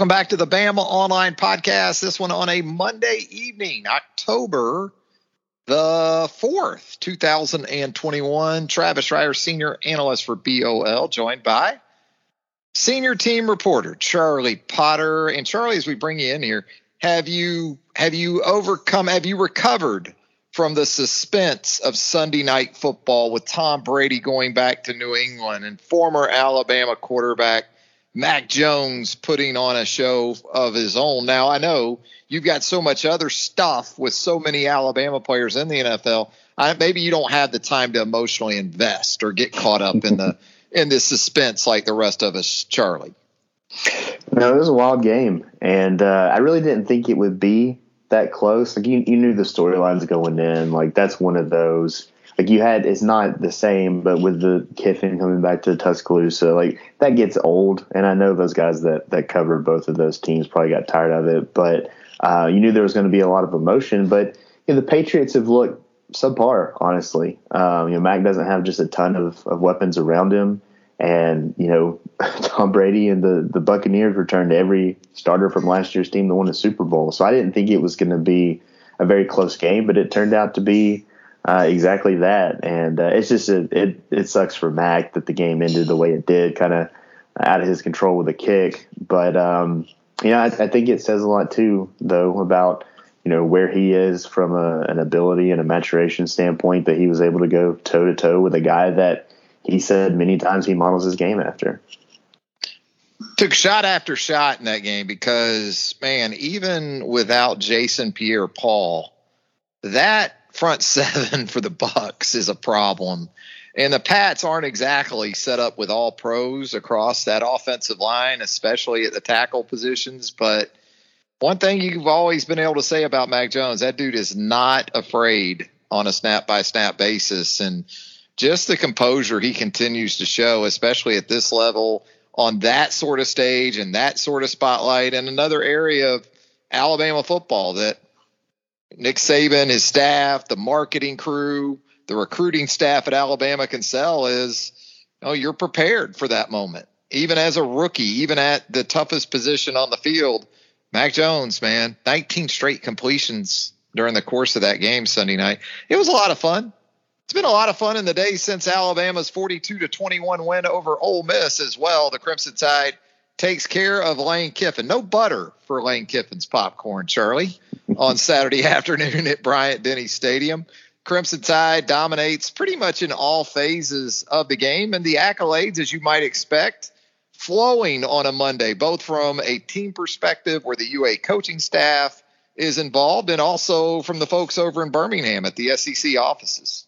Welcome back to the Bama Online Podcast. This one on a Monday evening, October the 4th, 2021. Travis Reier, Senior Analyst for BOL, joined by Senior Team Reporter Charlie Potter. And Charlie, as we bring you in here, have you have you overcome, have you recovered from the suspense of Sunday night football with Tom Brady going back to New England and former Alabama quarterback – Mac Jones putting on a show of his own. Now I know you've got so much other stuff with so many Alabama players in the NFL. I, maybe you don't have the time to emotionally invest or get caught up in the in the suspense like the rest of us, Charlie. No, it was a wild game, and uh, I really didn't think it would be that close. Like you, you knew the storylines going in. Like that's one of those like you had it's not the same, but with the Kiffin coming back to Tuscaloosa, like that gets old. And I know those guys that that covered both of those teams probably got tired of it, but uh, you knew there was going to be a lot of emotion. But you know, the Patriots have looked subpar, honestly. Um, you know, Mac doesn't have just a ton of, of weapons around him. And, you know, Tom Brady and the, the Buccaneers returned every starter from last year's team to win a Super Bowl. So I didn't think it was going to be a very close game, but it turned out to be uh, exactly that, and uh, it's just a, it it sucks for Mac that the game ended the way it did, kind of out of his control with a kick. But um, you know, I, I, think it says a lot too, though, about you know where he is from a, an ability and a maturation standpoint that he was able to go toe to toe with a guy that he said many times he models his game after. Took shot after shot in that game because man, even without Jason Pierre-Paul, that front seven for the Bucks is a problem. And the Pats aren't exactly set up with all pros across that offensive line, especially at the tackle positions. But one thing you've always been able to say about Mac Jones, that dude is not afraid on a snap by snap basis. And just the composure he continues to show, especially at this level on that sort of stage and that sort of spotlight, and another area of Alabama football that Nick Saban, his staff, the marketing crew, the recruiting staff at Alabama can sell is, you know, you're prepared for that moment. Even as a rookie, even at the toughest position on the field, Mac Jones, man, 19 straight completions during the course of that game Sunday night. It was a lot of fun. It's been a lot of fun in the days since Alabama's 42 to 21 win over Ole Miss as well. The Crimson Tide takes care of Lane Kiffin. No butter for Lane Kiffin's popcorn, Charlie, on Saturday afternoon at Bryant Denny Stadium. Crimson Tide dominates pretty much in all phases of the game, and the accolades, as you might expect, flowing on a Monday, both from a team perspective where the UA coaching staff is involved and also from the folks over in Birmingham at the SEC offices.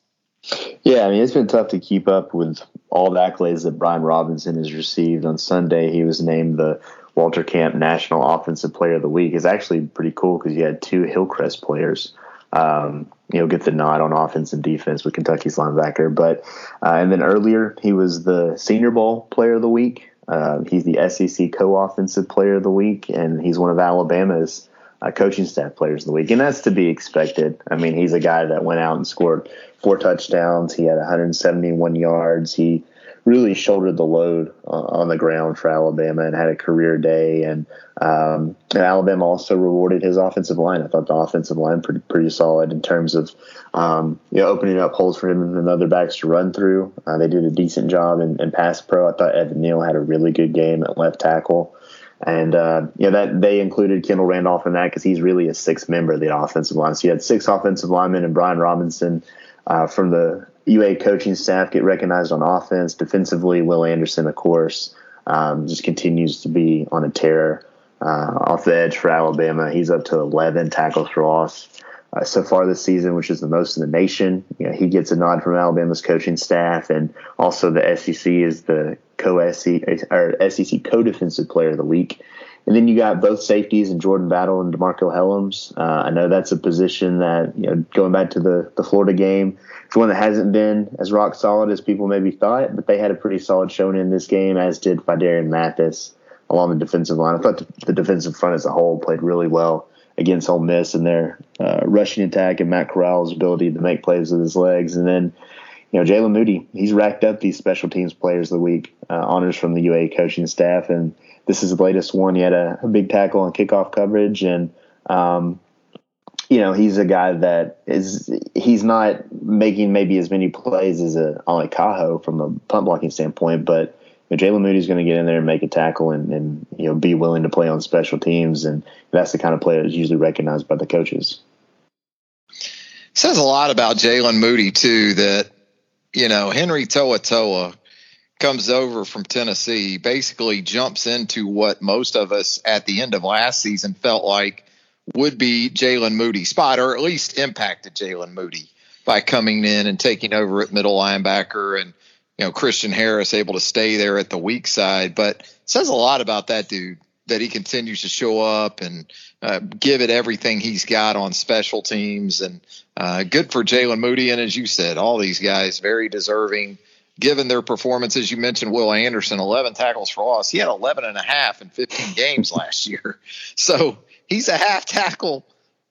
Yeah, I mean, it's been tough to keep up with all the accolades that Brian Robinson has received. On Sunday, he was named the Walter Camp National Offensive Player of the Week. It's actually pretty cool because you had two Hillcrest players, um, you know, get the nod on offense and defense with Kentucky's linebacker. But uh, and then earlier, he was the Senior Bowl Player of the Week. Uh, he's the SEC Co-Offensive Player of the Week, and he's one of Alabama's uh, coaching staff players of the week, and that's to be expected. I mean, he's a guy that went out and scored four touchdowns. He had 171 yards. He really shouldered the load uh, on the ground for Alabama and had a career day. And, um, and, Alabama also rewarded his offensive line. I thought the offensive line pretty pretty solid in terms of um, you know opening up holes for him and other backs to run through. Uh, they did a decent job in, in pass pro. I thought Evan Neal had a really good game at left tackle. And uh, yeah, that they included Kendall Randolph in that because he's really a sixth member of the offensive line. So you had six offensive linemen and Brian Robinson uh, from the UA coaching staff get recognized on offense. Defensively, Will Anderson, of course, um, just continues to be on a tear uh, off the edge for Alabama. He's up to 11 tackles for loss uh, so far this season, which is the most in the nation. You know, he gets a nod from Alabama's coaching staff, and also the SEC is the co-SEC or SEC co-defensive player of the week. And then you got both safeties and Jordan Battle and DeMarcco Hellams. Uh, I know that's a position that you know going back to the the Florida game, it's one that hasn't been as rock solid as people maybe thought, but they had a pretty solid showing in this game, as did Phidarian Mathis along the defensive line. I thought the, the defensive front as a whole played really well against Ole Miss and their uh, rushing attack and Matt Corral's ability to make plays with his legs. And then, you know, Jaylen Moody, he's racked up these special teams players of the week uh, honors from the UA coaching staff, and this is the latest one. He had a, a big tackle on kickoff coverage, and um, you know, he's a guy that is he's not making maybe as many plays as a Ale Kaho from a punt blocking standpoint, but know, Jaylen Moody's going to get in there and make a tackle and, and you know be willing to play on special teams, and that's the kind of player that's usually recognized by the coaches. Says a lot about Jaylen Moody too that you know, Henry To'oTo'o comes over from Tennessee, basically jumps into what most of us at the end of last season felt like would be Jaylen Moody's spot, or at least impacted Jaylen Moody by coming in and taking over at middle linebacker and you know Christian Harris able to stay there at the weak side. But says a lot about that dude that he continues to show up and uh, give it everything he's got on special teams. And uh, good for Jaylen Moody. And as you said, all these guys very deserving given their performances. You mentioned Will Anderson, 11 tackles for loss. He had 11 and a half in 15 games last year. So he's a half tackle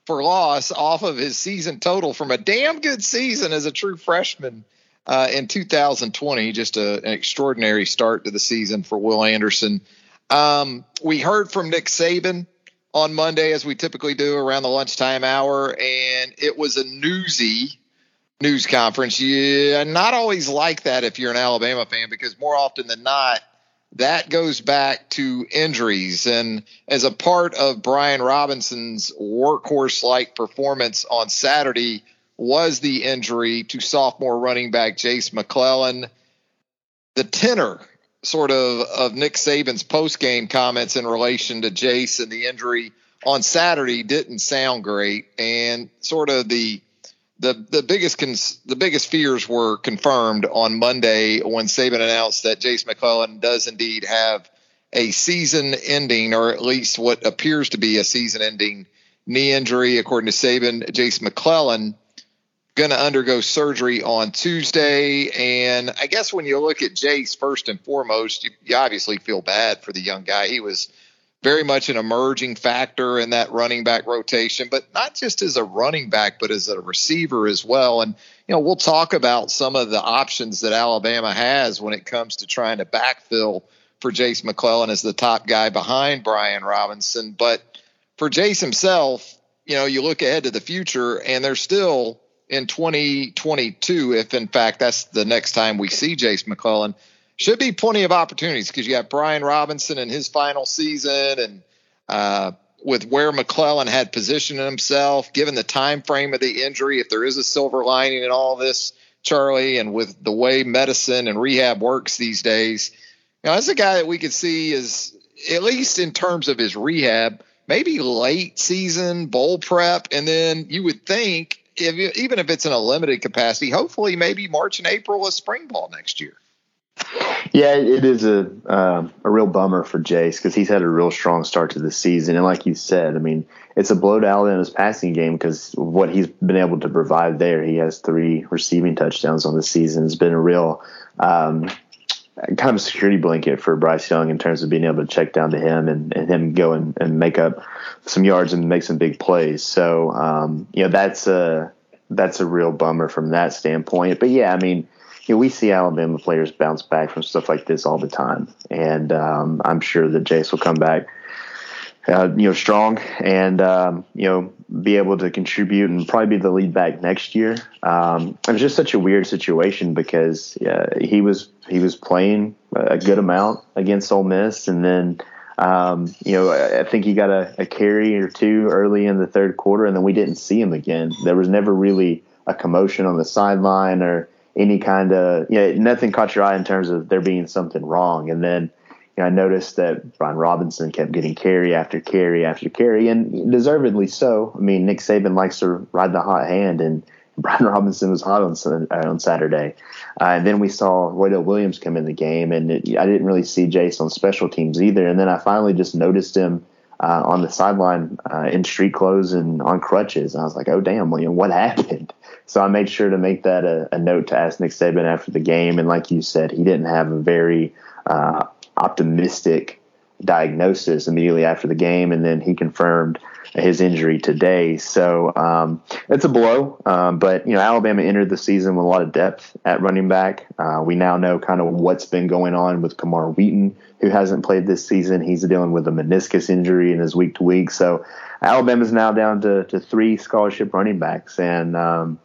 for loss off of his season total from a damn good season as a true freshman. Uh, in 2020, just a, an extraordinary start to the season for Will Anderson. Um, we heard from Nick Saban on Monday, as we typically do around the lunchtime hour, and it was a newsy news conference. You not always like that if you're an Alabama fan, because more often than not, that goes back to injuries. And as a part of Brian Robinson's workhorse like performance on Saturday was the injury to sophomore running back Jase McClellan. The tenor sort of of Nick Saban's post game comments in relation to Jase and the injury on Saturday didn't sound great, and sort of the the the biggest cons- the biggest fears were confirmed on Monday when Saban announced that Jase McClellan does indeed have a season ending, or at least what appears to be a season ending knee injury, according to Saban. Jase McClellan going to undergo surgery on Tuesday. And I guess when you look at Jase, first and foremost, you, you, obviously feel bad for the young guy. He was very much an emerging factor in that running back rotation, but not just as a running back, but as a receiver as well. And, you know, we'll talk about some of the options that Alabama has when it comes to trying to backfill for Jase McClellan as the top guy behind Brian Robinson. But for Jase himself, you know, you look ahead to the future and there's still in 2022, if in fact that's the next time we see Jase McClellan, should be plenty of opportunities because you have Brian Robinson in his final season and uh, with where McClellan had positioned himself, given the time frame of the injury, if there is a silver lining in all this, Charlie, and with the way medicine and rehab works these days, you know, that's a guy that we could see is at least in terms of his rehab, maybe late season bowl prep, and then you would think if, even if it's in a limited capacity, hopefully maybe March and April is spring ball next year. Yeah, it is a uh, a real bummer for Jase because he's had a real strong start to the season, and like you said, I mean, it's a blow to Alabama's passing game because what he's been able to provide there, he has three receiving touchdowns on the season. It's been a real um, kind of a security blanket for Bryce Young in terms of being able to check down to him and, and him go and, and make up some yards and make some big plays. So, um, you know, that's a, that's a real bummer from that standpoint. But yeah, I mean, you know, we see Alabama players bounce back from stuff like this all the time. And um, I'm sure that Jase will come back uh, you know, strong and um, you know be able to contribute and probably be the lead back next year. Um, it was just such a weird situation because uh, he was he was playing a good amount against Ole Miss, and then um, you know I think he got a, a carry or two early in the third quarter, and then we didn't see him again. There was never really a commotion on the sideline or any kind of you know nothing caught your eye in terms of there being something wrong, and then you know, I noticed that Brian Robinson kept getting carry after carry after carry, and deservedly so. I mean, Nick Saban likes to ride the hot hand, and Brian Robinson was hot on uh, on Saturday. Uh, and then we saw Roydell Williams come in the game, and it, I didn't really see Jase on special teams either. And then I finally just noticed him uh, on the sideline uh, in street clothes and on crutches. And I was like, oh, damn, William, what happened? So I made sure to make that a, a, note to ask Nick Saban after the game. And like you said, he didn't have a very uh, optimistic diagnosis immediately after the game, and then he confirmed his injury today. So um, it's a blow. Um, but you know, Alabama entered the season with a lot of depth at running back. Uh, we now know kind of what's been going on with Camar Wheaton, who hasn't played this season. He's dealing with a meniscus injury and is week to week. So Alabama's now down to, to three scholarship running backs, and um,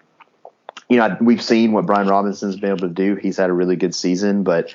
you know we've seen what Brian Robinson's been able to do. He's had a really good season, but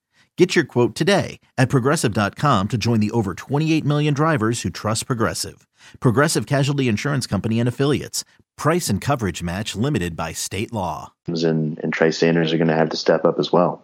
Get your quote today at progressive.com to join the over 28 million drivers who trust Progressive. Progressive Casualty Insurance Company and Affiliates. Price and coverage match limited by state law. And, and Trey Sanders are going to have to step up as well.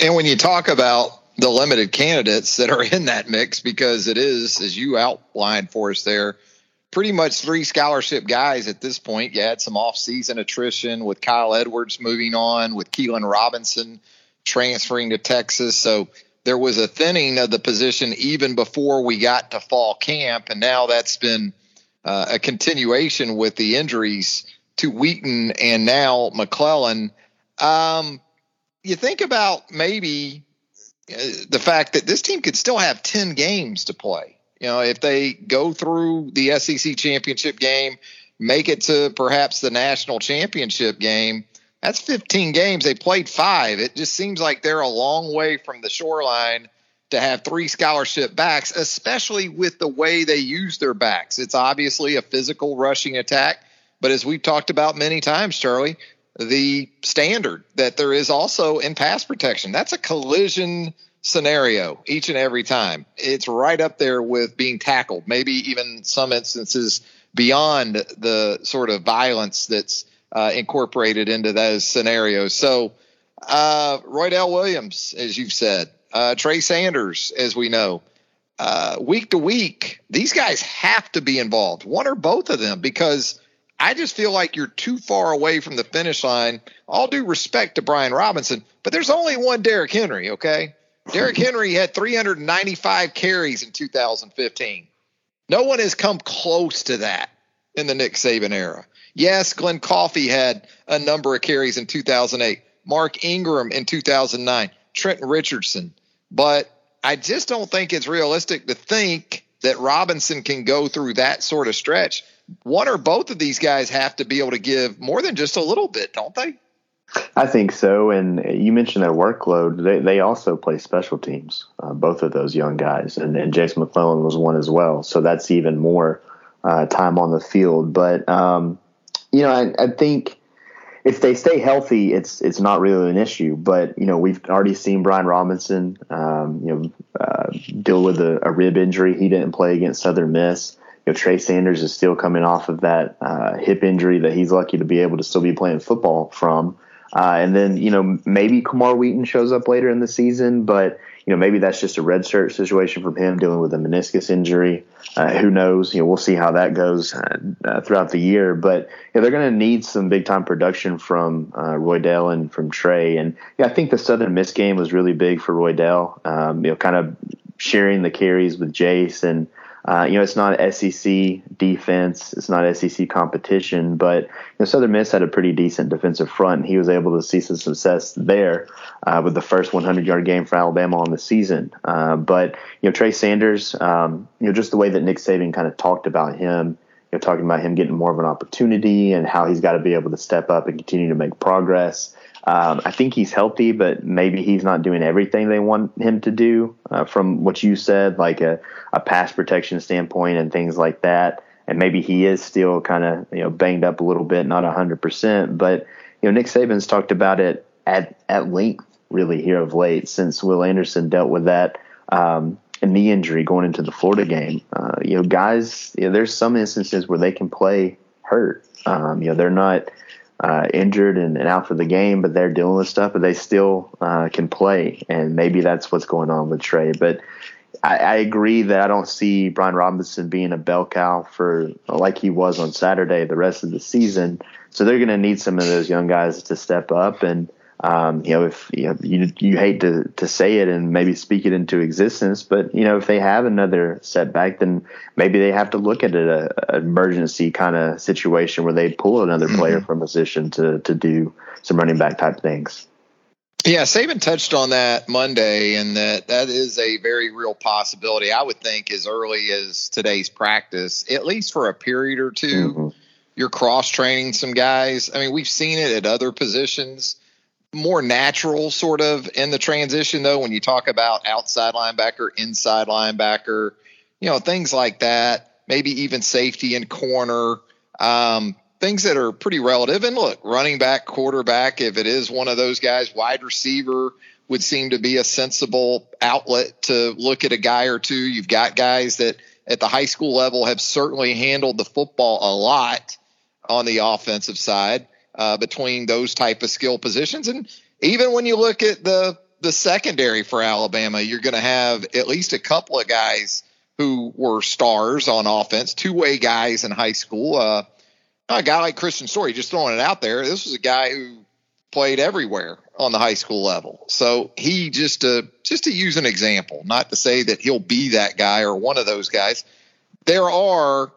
And when you talk about the limited candidates that are in that mix, because it is, as you outlined for us there, pretty much three scholarship guys at this point. You had some off-season attrition with Kyle Edwards moving on, with Keilan Robinson transferring to Texas. So there was a thinning of the position even before we got to fall camp, and now that's been uh, a continuation with the injuries to Wheaton and now McClellan. Um, you think about maybe uh, the fact that this team could still have 10 games to play. You know, if they go through the SEC championship game, make it to perhaps the national championship game, that's 15 games. They played five. It just seems like they're a long way from the shoreline to have three scholarship backs, especially with the way they use their backs. It's obviously a physical rushing attack, but as we've talked about many times, Charlie, the standard that there is also in pass protection. That's a collision scenario each and every time. It's right up there with being tackled, maybe even some instances beyond the sort of violence that's uh, incorporated into those scenarios. So, uh, Roydell Williams, as you've said, uh, Trey Sanders, as we know, uh, week to week, these guys have to be involved, one or both of them, because I just feel like you're too far away from the finish line. All due respect to Brian Robinson, but there's only one Derrick Henry, okay? Derrick Henry had 395 carries in 2015. No one has come close to that in the Nick Saban era. Yes, Glen Coffee had a number of carries in 2008, Mark Ingram in 2009, Trenton Richardson. But I just don't think it's realistic to think that Robinson can go through that sort of stretch. One or both of these guys have to be able to give more than just a little bit, don't they? I think so. And you mentioned their workload. They they also play special teams, uh, both of those young guys. And, and Jason McClellan was one as well. So that's even more uh, time on the field. But um, you know, I, I think if they stay healthy, it's it's not really an issue. But you know, we've already seen Brian Robinson, um, you know, uh, deal with a, a, rib injury. He didn't play against Southern Miss. You know, Trey Sanders is still coming off of that uh, hip injury that he's lucky to be able to still be playing football from. Uh, and then you know maybe Camar Wheaton shows up later in the season, but you know maybe that's just a red shirt situation from him dealing with a meniscus injury. Uh, who knows? You know we'll see how that goes uh, uh throughout the year. But yeah, they're going to need some big time production from uh, Roydell and from Trey. And yeah, I think the Southern Miss game was really big for Roydell. Um, you know, kind of sharing the carries with Jase and uh, you know, it's not SEC defense, it's not SEC competition, but you know, Southern Miss had a pretty decent defensive front, and he was able to see some success there uh, with the first 100 yard game for Alabama on the season. Uh, but you know, Trey Sanders, um, you know, just the way that Nick Saban kind of talked about him. You know, talking about him getting more of an opportunity and how he's got to be able to step up and continue to make progress. Um, I think he's healthy, but maybe he's not doing everything they want him to do. Uh, from what you said, like a, a pass protection standpoint and things like that. And maybe he is still kind of you know banged up a little bit, not hundred percent. But you know Nick Saban's talked about it at at length really here of late since Will Anderson dealt with that um, knee injury going into the Florida game. Uh, you know, guys, you know, there's some instances where they can play hurt. Um, you know, they're not uh, injured and, and, out for the game, but they're dealing with stuff, but they still uh, can play. And maybe that's what's going on with Trey. But I, I, agree that I don't see Brian Robinson being a bell cow for like he was on Saturday the rest of the season. So they're going to need some of those young guys to step up and um, you know, if you, know, you you hate to to say it and maybe speak it into existence, but you know, if they have another setback, then maybe they have to look at it a, a emergency kind of situation where they pull another mm-hmm. player from position to to do some running back type things. Yeah, Saban touched on that Monday, and that that is a very real possibility. I would think as early as today's practice, at least for a period or 2 you mm-hmm. you're cross training some guys. I mean, we've seen it at other positions more natural sort of in the transition though when you talk about outside linebacker inside linebacker you know things like that maybe even safety and corner um, things that are pretty relative. And look running back quarterback if it is one of those guys wide receiver would seem to be a sensible outlet to look at a guy or two. You've got guys that at the high school level have certainly handled the football a lot on the offensive side uh, between those type of skill positions. And even when you look at the the secondary for Alabama, you're going to have at least a couple of guys who were stars on offense, two way guys in high school. Uh, a guy like Kristian Story, just throwing it out there. This was a guy who played everywhere on the high school level. So he just to just to use an example, not to say that he'll be that guy or one of those guys. There are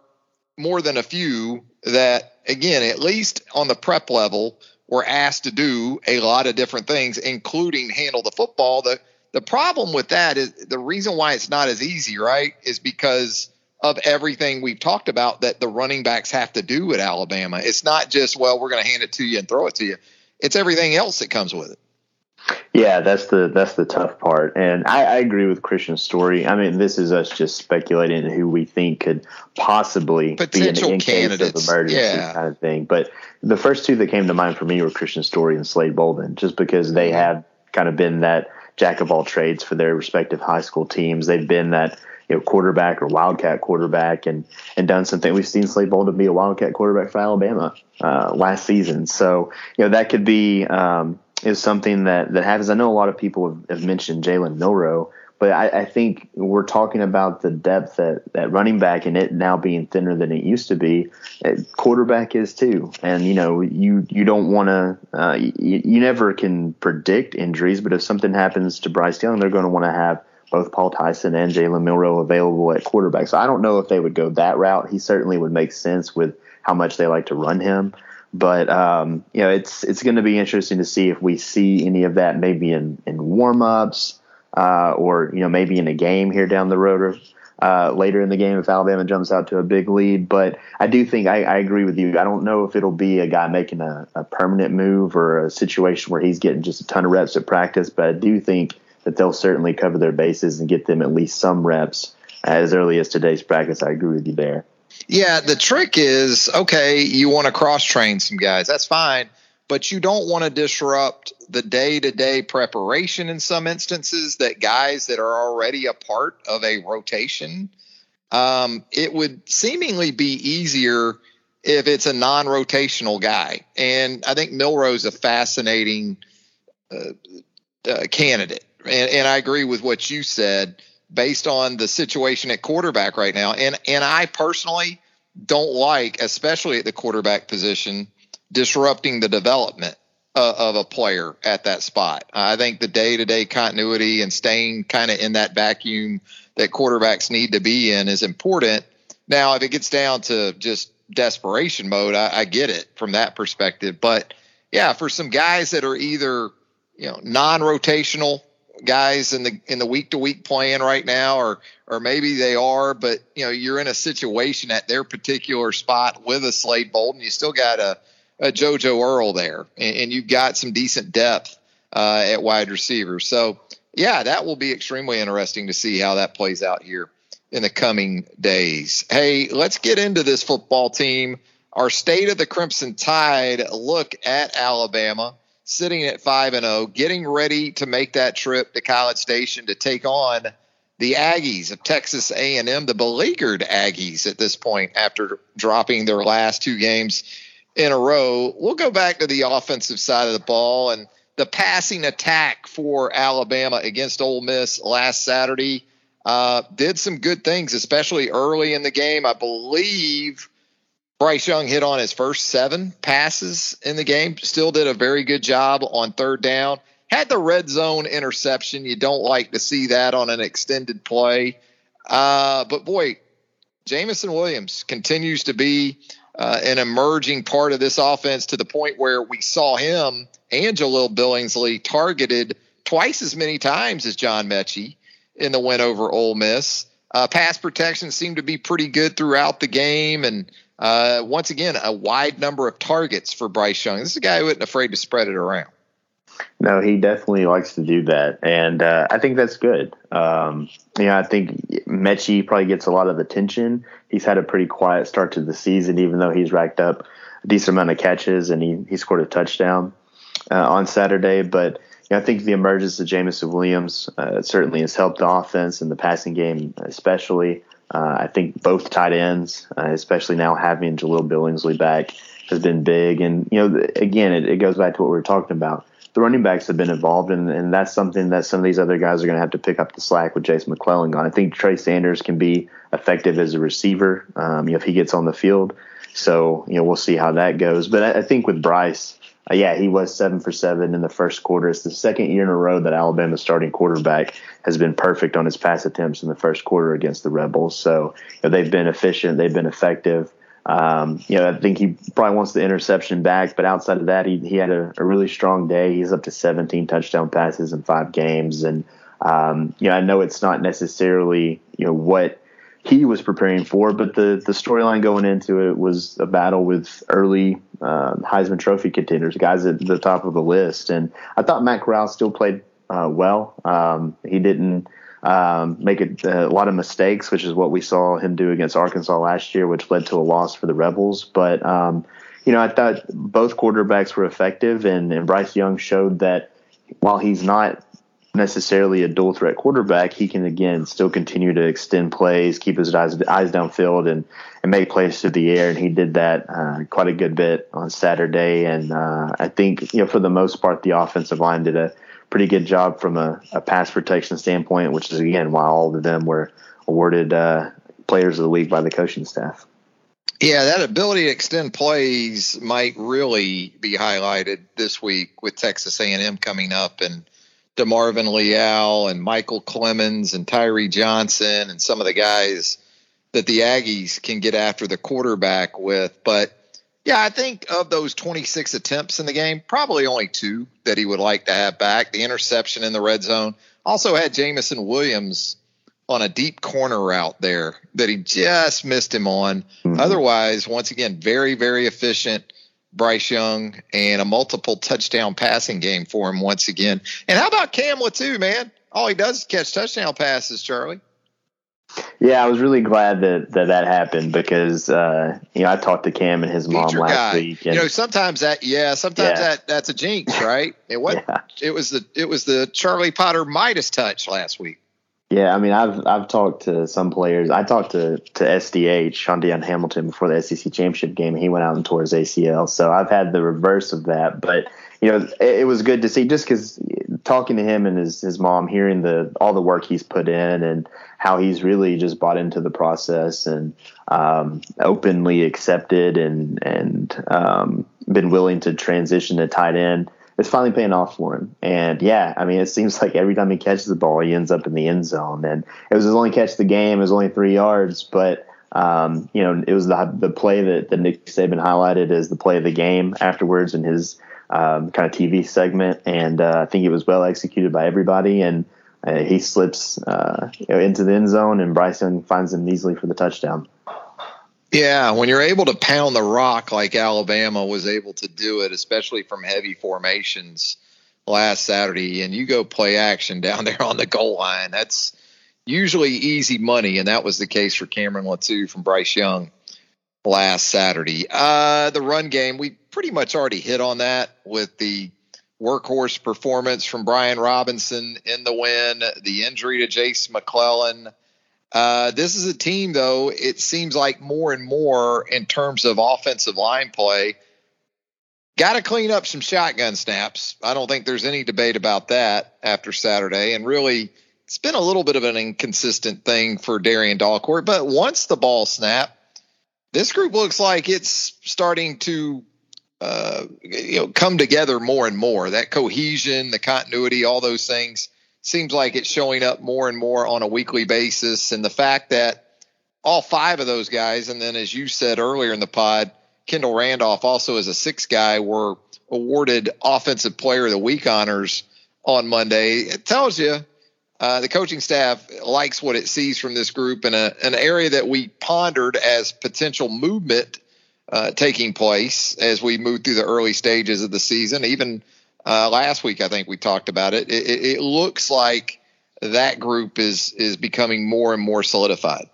more than a few that, again, at least on the prep level, were asked to do a lot of different things, including handle the football. The the problem with that is the reason why it's not as easy, right? Is because of everything we've talked about that the running backs have to do at Alabama. It's not just, well, we're going to hand it to you and throw it to you. It's everything else that comes with it. Yeah, that's the that's the tough part, and I, I, agree with Kristian Story. I mean, this is us just speculating who we think could possibly Potential be in, in candidates. case of emergency yeah. kind of thing. But the first two that came to mind for me were Kristian Story and Slade Bolden, just because they mm-hmm. have kind of been that jack of all trades for their respective high school teams. They've been that you know quarterback or wildcat quarterback and and done something. We've seen Slade Bolden be a wildcat quarterback for Alabama uh, last season, so you know that could be. Um, is something that that happens. I know a lot of people have, have mentioned Jalen Milroe, but I, I, think we're talking about the depth at, at running back and it now being thinner than it used to be. Quarterback is too, and you know you you don't want to. Uh, you, you never can predict injuries, but if something happens to Bryce Young, they're going to want to have both Paul Tyson and Jalen Milroe available at quarterback. So I don't know if they would go that route. He certainly would make sense with how much they like to run him. But um, you know, it's it's going to be interesting to see if we see any of that maybe in in warmups uh, or you know maybe in a game here down the road or uh, later in the game if Alabama jumps out to a big lead. But I do think I, I agree with you. I don't know if it'll be a guy making a, a permanent move or a situation where he's getting just a ton of reps at practice. But I do think that they'll certainly cover their bases and get them at least some reps as early as today's practice. I agree with you there. Yeah, the trick is okay, you want to cross train some guys. That's fine, but you don't want to disrupt the day-to-day preparation in some instances that guys that are already a part of a rotation um, it would seemingly be easier if it's a non-rotational guy. And I think Milroe's a fascinating uh, uh, candidate. And, and I agree with what you said based on the situation at quarterback right now. And and I personally don't like, especially at the quarterback position, disrupting the development uh, of a player at that spot. I think the day to day continuity and staying kind of in that vacuum that quarterbacks need to be in is important. Now, if it gets down to just desperation mode, I, I get it from that perspective. But yeah, for some guys that are either you know non-rotational guys in the in the week to week plan right now, or or maybe they are, but you know you're in a situation at their particular spot with a Slade Bolden. You still got a uh, JoJo Earle there, and, and, you've got some decent depth uh, at wide receiver. So, yeah, that will be extremely interesting to see how that plays out here in the coming days. Hey, let's get into this football team. Our state of the Crimson Tide look at Alabama sitting at 5 and 0, getting ready to make that trip to College Station to take on the Aggies of Texas A&M, the beleaguered Aggies at this point after dropping their last two games in a row. We'll go back to the offensive side of the ball and the passing attack for Alabama against Ole Miss last Saturday uh, did some good things, especially early in the game. I believe Bryce Young hit on his first seven passes in the game. Still did a very good job on third down. Had the red zone interception. You don't like to see that on an extended play. Uh, but boy, Jameson Williams continues to be uh, an emerging part of this offense to the point where we saw him and Jahleel Billingsley targeted twice as many times as John Metchie in the win over Ole Miss. Uh, pass protection seemed to be pretty good throughout the game, and uh, once again, a wide number of targets for Bryce Young. This is a guy who isn't afraid to spread it around. No, he definitely likes to do that, and uh, I think that's good. Um, you know, I think Metchie probably gets a lot of attention. He's had a pretty quiet start to the season, even though he's racked up a decent amount of catches and he he scored a touchdown uh, on Saturday. But I think the emergence of Jameson Williams uh, certainly has helped the offense and the passing game, especially. Uh, I think both tight ends, uh, especially now having Jahleel Billingsley back, has been big. And you know, again, it, it, goes back to what we were talking about. The running backs have been involved, and, and that's something that some of these other guys are going to have to pick up the slack with Jason McClellan gone. I think Trey Sanders can be effective as a receiver um, you know, if he gets on the field. So you know, we'll see how that goes. But I, I think with Bryce uh, yeah, he was seven for seven in the first quarter. It's the second year in a row that Alabama's starting quarterback has been perfect on his pass attempts in the first quarter against the Rebels. So you know, they've been efficient, they've been effective. Um, you know, I think he probably wants the interception back, but outside of that, he, he had a, a really strong day. He's up to 17 touchdown passes in five games. And, um, you know, I know it's not necessarily, you know, what he was preparing for. But the the storyline going into it was a battle with early uh, Heisman Trophy contenders, guys at the top of the list. And I thought Matt Corral still played uh, well. Um, he didn't um, make a, a, lot of mistakes, which is what we saw him do against Arkansas last year, which led to a loss for the Rebels. But um, you know, I thought both quarterbacks were effective, and, and Bryce Young showed that while he's not necessarily a dual threat quarterback, he can again still continue to extend plays, keep his eyes eyes downfield, and and make plays through the air. And he did that uh, quite a good bit on Saturday. And uh, I think you know for the most part, the offensive line did a pretty good job from a, a pass protection standpoint, which is again why all of them were awarded uh, Players of the Week by the coaching staff. Yeah, that ability to extend plays might really be highlighted this week with Texas A&M coming up and DeMarvin Leal and Michael Clemons and Tyree Johnson and some of the guys that the Aggies can get after the quarterback with. But yeah, I think of those 26 attempts in the game, probably only two that he would like to have back. The interception in the red zone. Also had Jameson Williams on a deep corner route there that he just missed him on. Mm-hmm. Otherwise, once again, very, very efficient Bryce Young and a multiple touchdown passing game for him once again. And how about Cam Latu, man? All he does is catch touchdown passes, Charlie. Yeah, I was really glad that that, that happened because uh, you know I talked to Cam and his mom last guy. week. And, you know, sometimes that yeah, sometimes yeah. that that's a jinx, right? It was yeah. it was the it was the Charlie Potter Midas touch last week. Yeah, I mean, I've I've talked to some players. I talked to to SDH, Shaun Dion Hamilton, before the SEC championship game. He went out and tore his ACL, so I've had the reverse of that. But you know, it, it was good to see just because talking to him and his his mom, hearing the all the work he's put in and how he's really just bought into the process and um, openly accepted and and um, been willing to transition to tight end it's finally paying off for him. And yeah, I mean, it seems like every time he catches the ball, he ends up in the end zone. And it was his only catch of the game. It was only three yards, but um, you know, it was the the play that, that Nick Saban highlighted as the play of the game afterwards in his um, kind of TV segment. And uh, I think it was well executed by everybody. And uh, he slips uh, you know, into the end zone, and Bryson finds him easily for the touchdown. Yeah, when you're able to pound the rock like Alabama was able to do it, especially from heavy formations last Saturday, and you go play action down there on the goal line, that's usually easy money, and that was the case for Cameron Latu from Bryce Young last Saturday. Uh, the run game, we pretty much already hit on that with the workhorse performance from Brian Robinson in the win, the injury to Jase McClellan uh, this is a team, though, it seems like more and more in terms of offensive line play, got to clean up some shotgun snaps. I don't think there's any debate about that after Saturday. And really, it's been a little bit of an inconsistent thing for Darrian Dalcourt. But once the ball snapped, this group looks like it's starting to uh, you know come together more and more. That cohesion, the continuity, all those things seems like it's showing up more and more on a weekly basis. And the fact that all five of those guys, and then as you said earlier in the pod, Kendall Randolph also as a six guy were awarded Offensive Player of the Week honors on Monday. It tells you uh, the coaching staff likes what it sees from this group in a, an area that we pondered as potential movement uh, taking place as we move through the early stages of the season. Even uh, last week, I think we talked about it. It, it. it, looks like that group is is becoming more and more solidified.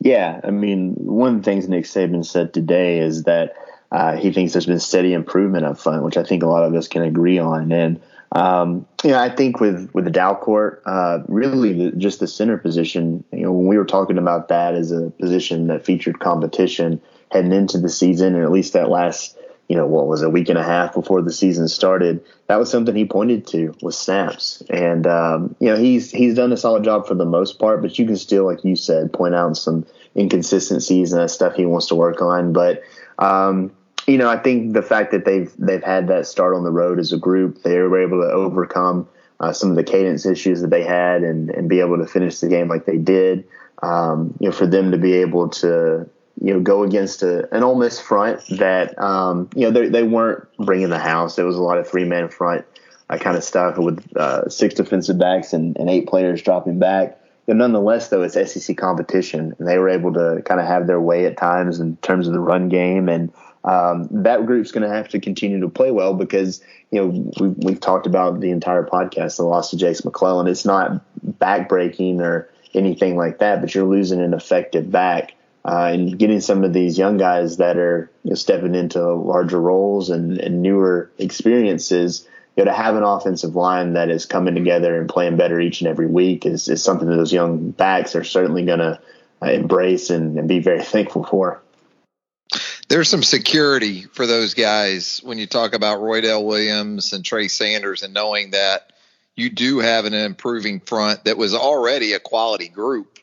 Yeah, I mean, one of the things Nick Saban said today is that uh, he thinks there's been steady improvement up front, which I think a lot of us can agree on. And um, you know, I think with with the Dalcourt, uh, really the, just the center position. You know, when we were talking about that as a position that featured competition heading into the season, and at least that last you know, what was a week and a half before the season started, that was something he pointed to was snaps. And, um, you know, he's, he's done a solid job for the most part, but you can still, like you said, point out some inconsistencies and that stuff he wants to work on. But, um, you know, I think the fact that they've, they've had that start on the road as a group, they were able to overcome uh, some of the cadence issues that they had and, and be able to finish the game like they did. Um, you know, for them to be able to, you know, go against a, an Ole Miss front that, um, you know, they, they weren't bringing the house. There was a lot of three man front uh, kind of stuff with uh, six defensive backs and, and eight players dropping back. But nonetheless, though, it's SEC competition, and they were able to kind of have their way at times in terms of the run game. And um, that group's going to have to continue to play well because, you know, we, we've talked about the entire podcast, the loss of Jase McClellan. It's not backbreaking or anything like that, but you're losing an effective back uh, and getting some of these young guys that are you know, stepping into larger roles and, and newer experiences, you know, to have an offensive line that is coming together and playing better each and every week is, is something that those young backs are certainly going to uh, embrace and, and be very thankful for. There's some security for those guys when you talk about Roy Roydell Williams and Trey Sanders and knowing that you do have an improving front that was already a quality group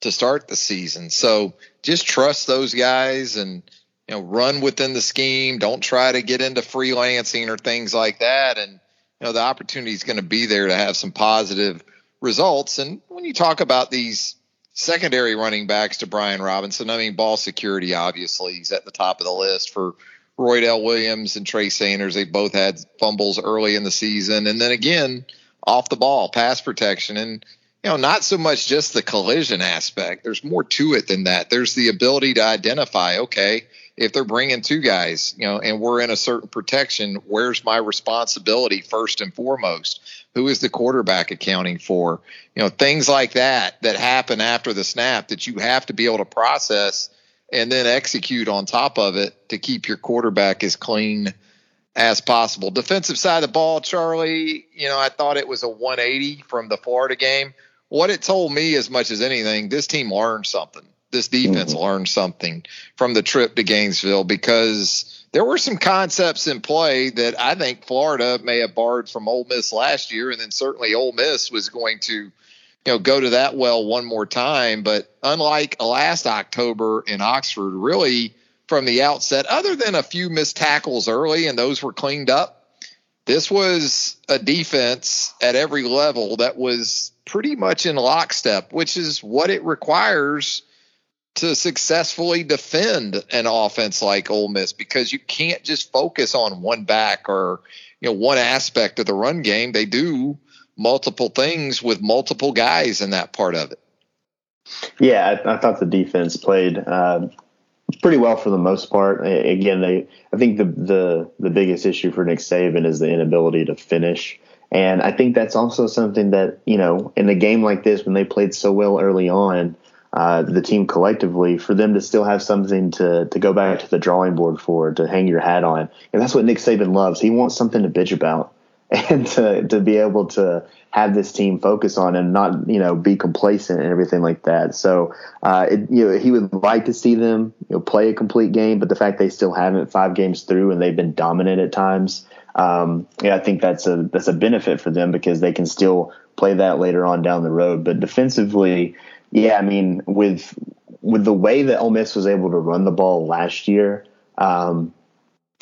to start the season. So just trust those guys and you know run within the scheme. Don't try to get into freelancing or things like that. And you know the opportunity is going to be there to have some positive results. And when you talk about these secondary running backs to Brian Robinson, I mean ball security obviously he's at the top of the list for Roydell Williams and Trey Sanders. They both had fumbles early in the season, and then again off the ball, pass protection, and you know, not so much just the collision aspect. There's more to it than that. There's the ability to identify, okay, if they're bringing two guys, you know, and we're in a certain protection, where's my responsibility first and foremost? Who is the quarterback accounting for? You know, things like that that happen after the snap that you have to be able to process and then execute on top of it to keep your quarterback as clean as possible. Defensive side of the ball, Charlie, you know, I thought it was a 180 from the Florida game what it told me as much as anything, this team learned something. This defense mm-hmm. learned something from the trip to Gainesville because there were some concepts in play that I think Florida may have borrowed from Ole Miss last year, and then certainly Ole Miss was going to, you know, go to that well one more time. But unlike last October in Oxford, really from the outset, other than a few missed tackles early, and those were cleaned up, this was a defense at every level that was pretty much in lockstep, which is what it requires to successfully defend an offense like Ole Miss because you can't just focus on one back or you know one aspect of the run game. They do multiple things with multiple guys in that part of it. Yeah, I, I thought the defense played uh, pretty well for the most part. Again, they I think the the the biggest issue for Nick Saban is the inability to finish. And I think that's also something that, you know, in a game like this, when they played so well early on, uh, the team collectively, for them to still have something to, to go back to the drawing board for, to hang your hat on. And that's what Nick Saban loves. He wants something to bitch about and to, to be able to have this team focus on and not you know be complacent and everything like that. So uh, it, you know he would like to see them you know play a complete game, but the fact they still haven't five games through and they've been dominant at times, um, yeah, I think that's a that's a benefit for them because they can still play that later on down the road. But defensively, yeah, I mean with with the way that Ole Miss was able to run the ball last year. Um,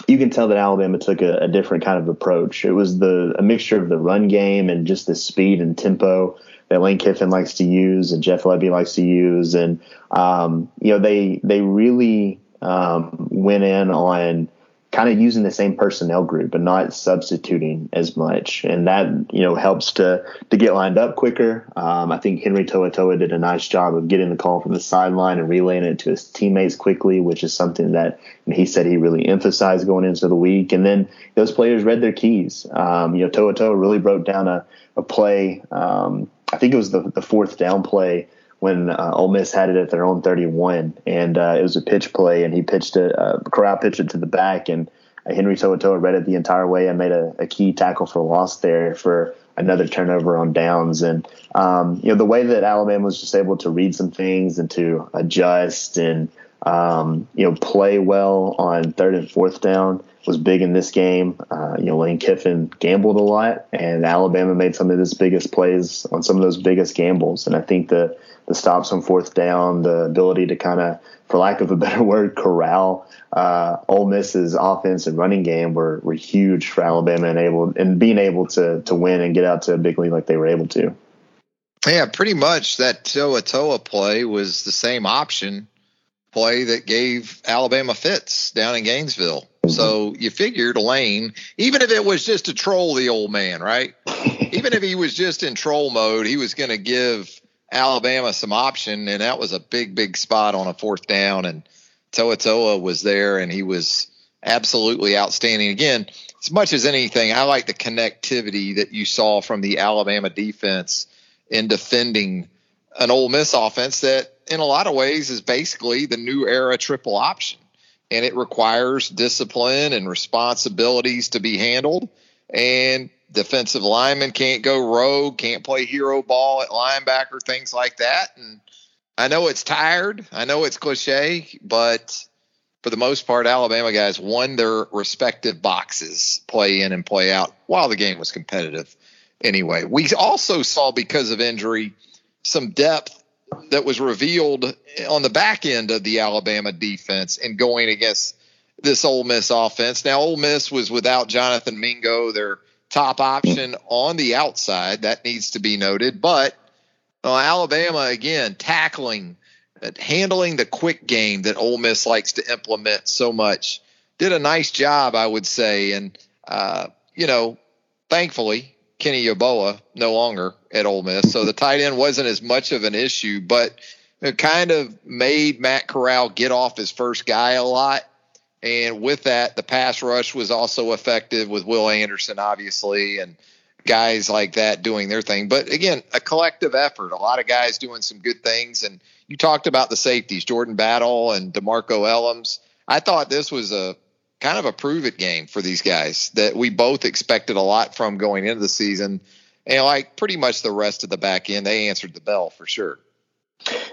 you can tell that Alabama took a, a, different kind of approach. It was the a mixture of the run game and just the speed and tempo that Lane Kiffin likes to use and Jeff Lebby likes to use, and um, you know they they really um, went in on kind of using the same personnel group and not substituting as much, and that you know helps to to get lined up quicker. Um, I think Henry To'oTo'o did a nice job of getting the call from the sideline and relaying it to his teammates quickly, which is something that he said he really emphasized going into the week. And then those players read their keys. Um, you know, To'oTo'o really broke down a, a play. Um, I think it was the the fourth down play when uh, Ole Miss had it at their own 31, and uh, it was a pitch play, and he pitched it. Uh, Corral pitched it to the back, and uh, Henry To'oTo'o read it the entire way and made a, a, key tackle for loss there for another turnover on downs. And um, you know the way that Alabama was just able to read some things and to adjust and um, you know play well on third and fourth down was big in this game. Uh, you know, Lane Kiffin gambled a lot, and Alabama made some of his biggest plays on some of those biggest gambles. And I think the the stops on fourth down, the ability to kind of, for lack of a better word, corral uh, Ole Miss's offense and running game were, were huge for Alabama and able and being able to to win and get out to a big lead like they were able to. Yeah, pretty much that To'oTo'o play was the same option play that gave Alabama fits down in Gainesville. Mm-hmm. So you figured Lane, even if it was just to troll the old man, right? even if he was just in troll mode, he was going to give Alabama some option, and that was a big, big spot on a fourth down. And To'oTo'o was there, and he was absolutely outstanding. Again, as much as anything, I like the connectivity that you saw from the Alabama defense in defending an Ole Miss offense that, in a lot of ways, is basically the new era triple option. And it requires discipline and responsibilities to be handled. And defensive lineman can't go rogue, can't play hero ball at linebacker, things like that. And I know it's tired. I know it's cliche, but for the most part, Alabama guys won their respective boxes, play in and play out, while the game was competitive. Anyway, we also saw because of injury some depth that was revealed on the back end of the Alabama defense and going against this Ole Miss offense. Now, Ole Miss was without Jonathan Mingo, their top option on the outside. That needs to be noted. But well, Alabama, again, tackling, uh, handling the quick game that Ole Miss likes to implement so much, did a nice job, I would say. And, uh, you know, thankfully, Kenny Yeboah no longer at Ole Miss. So the tight end wasn't as much of an issue, but it kind of made Matt Corral get off his first guy a lot and with that, the pass rush was also effective with Will Anderson, obviously, and guys like that doing their thing. But again, a collective effort. A lot of guys doing some good things. And you talked about the safeties, Jordan Battle and DeMarco Hellams. I thought this was a kind of a prove it game for these guys that we both expected a lot from going into the season. And like pretty much the rest of the back end, they answered the bell for sure.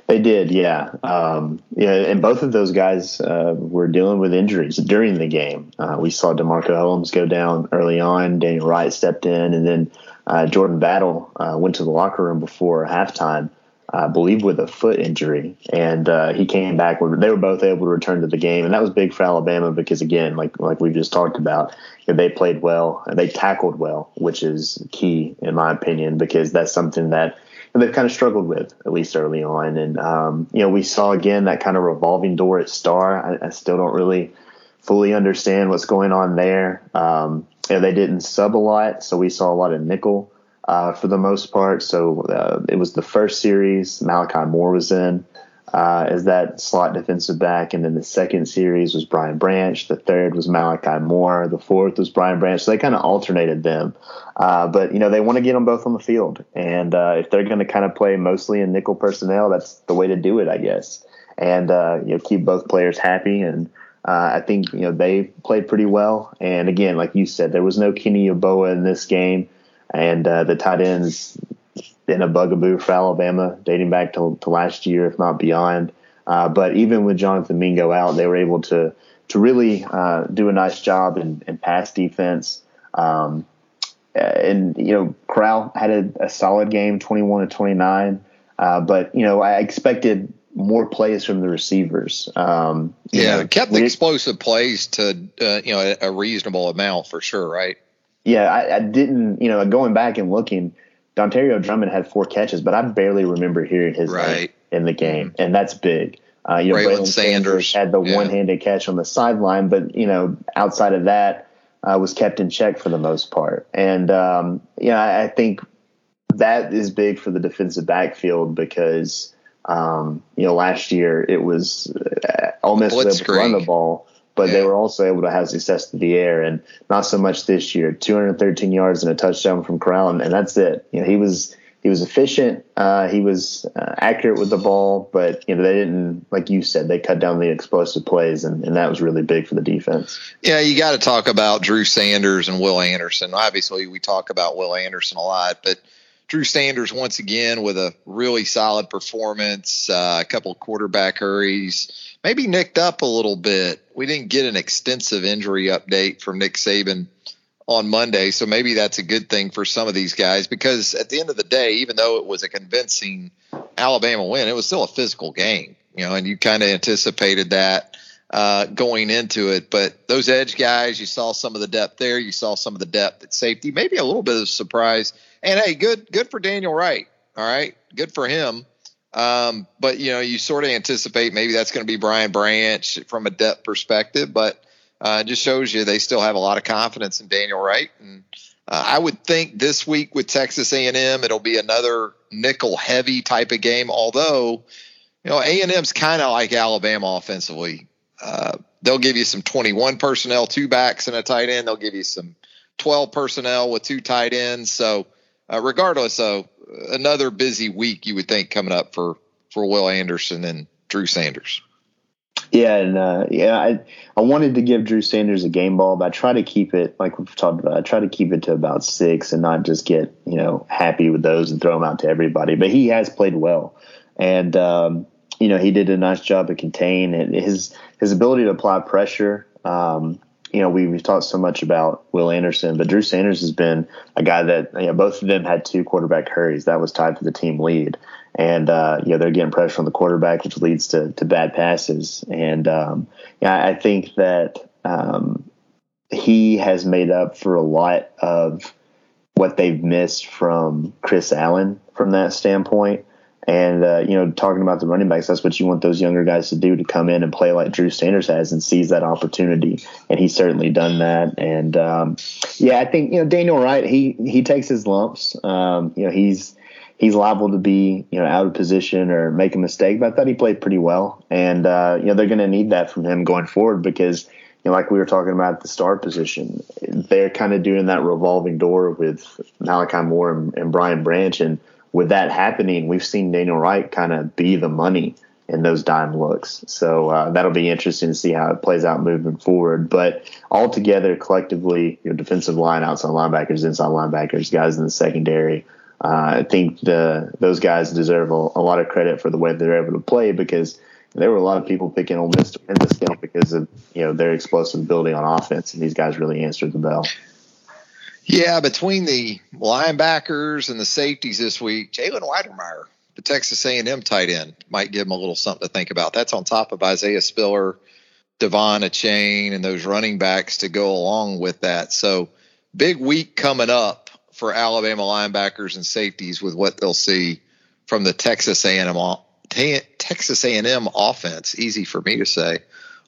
They did, yeah. Um, yeah, and both of those guys uh, were dealing with injuries during the game. Uh, we saw DeMarco Hellams go down early on. Daniel Wright stepped in, and then uh, Jordan Battle uh, went to the locker room before halftime, I believe, with a foot injury, and uh, he came back. They were both able to return to the game, and that was big for Alabama because, again, like like we've just talked about, they played well and they tackled well, which is key in my opinion because that's something that they've kind of struggled with at least early on. And um, you know, we saw again that kind of revolving door at Star. I, I still don't really fully understand what's going on there. Um, you know, they didn't sub a lot, so we saw a lot of nickel uh, for the most part. So uh, it was the first series. Malachi Moore was in. Uh, as that slot defensive back. And then the second series was Brian Branch. The third was Malachi Moore. The fourth was Brian Branch. So they kind of alternated them. Uh, but, you know, they want to get them both on the field. And uh, if they're going to kind of play mostly in nickel personnel, that's the way to do it, I guess. And, uh, you know, keep both players happy. And uh, I think, you know, they played pretty well. And again, like you said, there was no Kenny Yeboah in this game. And uh, the tight ends been a bugaboo for Alabama dating back to, to last year, if not beyond. Uh, but even with Jonathan Mingo out, they were able to to really uh, do a nice job in, in pass defense. Um, and you know, Corral had a, a, solid game, twenty-one to twenty-nine. Uh, but you know, I expected more plays from the receivers. Um, yeah, know, kept the explosive plays to uh, you know a, a, reasonable amount for sure, right? Yeah, I, I didn't. You know, going back and looking Dontario Drummond had four catches, but I barely remember hearing his right. name in the game, mm-hmm. and that's big. Uh, you know, Braylon Sanders, Sanders had the yeah. one-handed catch on the sideline, but you know, outside of that, uh, was kept in check for the most part. And um, yeah, I, I think that is big for the defensive backfield because um, you know last year it was uh, Miss able to run the ball, but yeah. they were also able to have success through the air, and not so much this year. 213 yards and a touchdown from Corral, and, and that's it. You know, he was he was efficient. Uh, he was uh, accurate with the ball, but you know they didn't, like you said, they cut down the explosive plays, and, and that was really big for the defense. Yeah, you got to talk about Drew Sanders and Will Anderson. Obviously, we talk about Will Anderson a lot, but Drew Sanders once again with a really solid performance, uh, a couple quarterback hurries, maybe nicked up a little bit. We didn't get an extensive injury update from Nick Saban on Monday, so maybe that's a good thing for some of these guys because at the end of the day, even though it was a convincing Alabama win, it was still a physical game, you know, and you kind of anticipated that uh, going into it. But those edge guys, you saw some of the depth there. You saw some of the depth at safety. Maybe a little bit of surprise. And hey, good good for Daniel Wright. All right, good for him. Um, but you know, you sort of anticipate maybe that's going to be Brian Branch from a depth perspective, but uh, it just shows you they still have a lot of confidence in Daniel Wright. And uh, I would think this week with Texas A&M, it'll be another nickel heavy type of game. Although, you know, A&M's kind of like Alabama offensively. Uh, they'll give you some 21 personnel, two backs and a tight end. They'll give you some 12 personnel with two tight ends. So, uh, regardless, so another busy week you would think coming up for for Will Anderson and Drew Sanders. Yeah, and uh, yeah, I I wanted to give Drew Sanders a game ball, but I try to keep it like we've talked about. I try to keep it to about six and not just get you know happy with those and throw them out to everybody. But he has played well, and um, you know, he did a nice job to contain and his his ability to apply pressure. Um, you know, we, we've talked so much about Will Anderson, but Drew Sanders has been a guy that, you know, both of them had two quarterback hurries. That was tied for the team lead. And, uh, you know, they're getting pressure on the quarterback, which leads to, to bad passes. And, um, yeah, I think that, um, he has made up for a lot of what they've missed from Chris Allen from that standpoint. And uh, you know, talking about the running backs, that's what you want those younger guys to do to come in and play like Drew Sanders has and seize that opportunity. And he's certainly done that. And um, yeah, I think you know Daniel Wright, he he takes his lumps. Um, you know, he's he's liable to be you know out of position or make a mistake, but I thought he played pretty well. And uh, you know, they're going to need that from him going forward because you know, like we were talking about at the star position, they're kind of doing that revolving door with Malachi Moore and, and Brian Branch and with that happening, we've seen Daniel Wright kind of be the money in those dime looks. So uh, that'll be interesting to see how it plays out moving forward. But altogether, collectively, your defensive line, outside linebackers, inside linebackers, guys in the secondary, uh, I think the those guys deserve a, a, lot of credit for the way they're able to play because there were a lot of people picking Ole Miss win this game because of you know their explosive ability on offense, and these guys really answered the bell. Yeah, between the linebackers and the safeties this week, Jalen Wydermyer, the Texas A&M tight end, might give him a little something to think about. That's on top of Isaiah Spiller, De'Von Achane, and those running backs to go along with that. So big week coming up for Alabama linebackers and safeties with what they'll see from the Texas A&M Texas A&M offense. Easy for me to say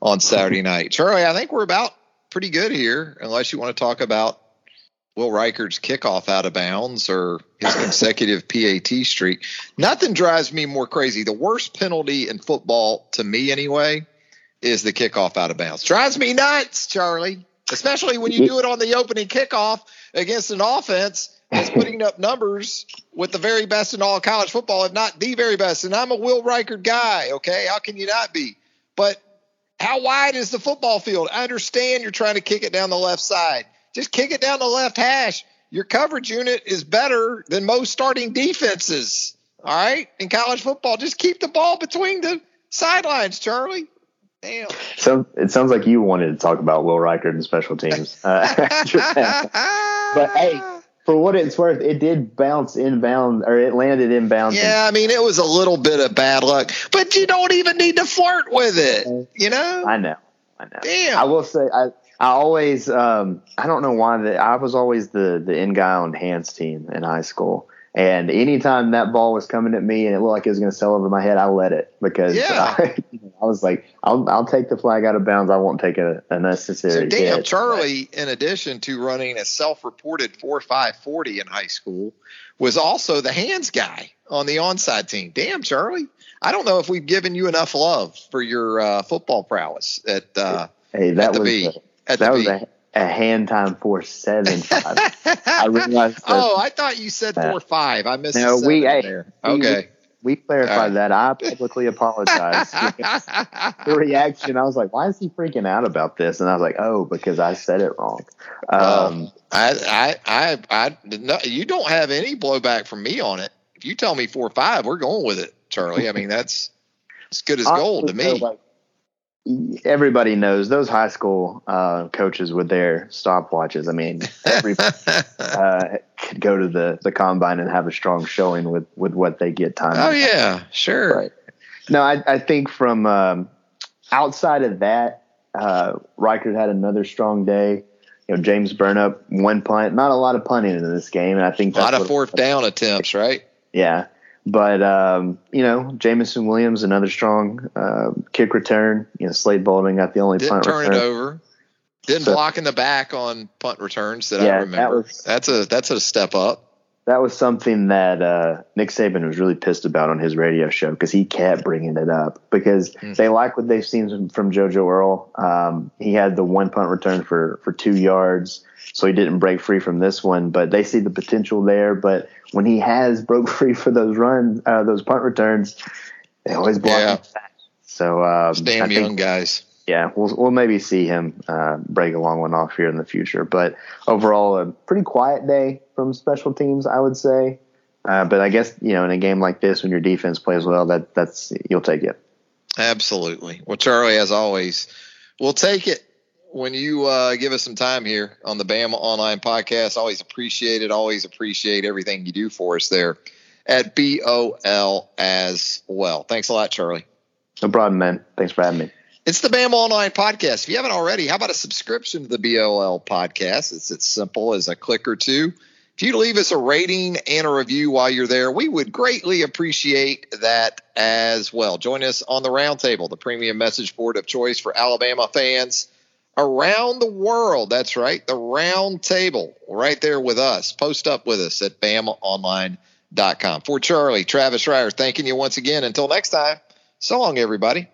on Saturday night. Charlie, I think we're about pretty good here, unless you want to talk about Will Reichard's kickoff out of bounds or his consecutive PAT streak. Nothing drives me more crazy. The worst penalty in football, to me anyway, is the kickoff out of bounds. Drives me nuts, Charlie, especially when you do it on the opening kickoff against an offense that's putting up numbers with the very best in all college football, if not the very best. And I'm a Will Reichard guy, okay? How can you not be? But how wide is the football field? I understand you're trying to kick it down the left side. Just kick it down the left hash. Your coverage unit is better than most starting defenses. All right, in college football, just keep the ball between the sidelines, Charlie. Damn. So it sounds like you wanted to talk about Will Reichard and special teams. Uh, but hey, for what it's worth, it did bounce inbound or it landed inbound. Yeah, I mean it was a little bit of bad luck, but you don't even need to flirt with it. You know. I know. I know. Damn. I will say I I always um I don't know why that I was always the the end guy on hands team in high school. And anytime that ball was coming at me and it looked like it was going to sail over my head, I let it because Yeah. I, I was like, I'll, I'll take the flag out of bounds. I won't take a, a necessary So damn, hit. Charlie, in addition to running a self-reported four five forty in high school, was also the hands guy on the onside team. Damn, Charlie. I don't know if we've given you enough love for your uh, football prowess at uh, Hey, that at the was B. a, at that was a, hand time four seven five. I realized that oh, I thought you said four five. I missed. no, we- hey, there. we- Okay. we clarified All right. that. I publicly apologize. the reaction, I was like, "Why is he freaking out about this?" And I was like, "Oh, because I said it wrong." Um, I, I, I, I, no, you don't have any blowback from me on it. If you tell me four five, we're going with it, Charlie. I mean, that's as good as gold to me. though, like, everybody knows those high school uh, coaches with their stopwatches. I mean, everybody uh, could go to the the combine and have a strong showing with with what they get time. oh yeah, sure. Right. No, I, I think from um, outside of that, uh, Reichard had another strong day. You know, James Burnip one punt, not a lot of punting in this game, and I think A lot of fourth down attempts, right? Yeah, but um, you know, Jameson Williams another strong uh, kick return. You know, Slade Bolden got the only Didn't punt turn return. it over. Didn't So- block in the back on punt returns that Yeah, I that was- that's a that's a step up. That was something that uh, Nick Saban was really pissed about on his radio show because he kept bringing it up because Hmm. they like what they've seen from- JoJo Earle. Um, he had the one punt return for for two yards, so he didn't break free from this one. But they see the potential there. But when he has broke free for those runs, uh, those punt returns, they always block Yeah. So um, I young guys. Yeah, we'll we'll maybe see him uh, break a long one off here in the future. But overall, a pretty quiet day from special teams, I would say. Uh, but I guess you know, in a game like this, when your defense plays well, that that's you'll take it. Absolutely. Well, Charlie, as always, we'll take it when you uh, give us some time here on the Bama Online Podcast. Always appreciate it. Always appreciate everything you do for us there at BOL as well. Thanks a lot, Charlie. No problem, man. Thanks for having me. It's the Bama Online Podcast. If you haven't already, how about a subscription to the BOL podcast? It's as simple as a click or two. If you leave us a rating and a review while you're there, we would greatly appreciate that as well. Join us on the Roundtable, the premium message board of choice for Alabama fans around the world. That's right, the Roundtable, right there with us. Post up with us at BamaOnline.com. For Charlie, Travis Reier, thanking you once again. Until next time, so long, everybody.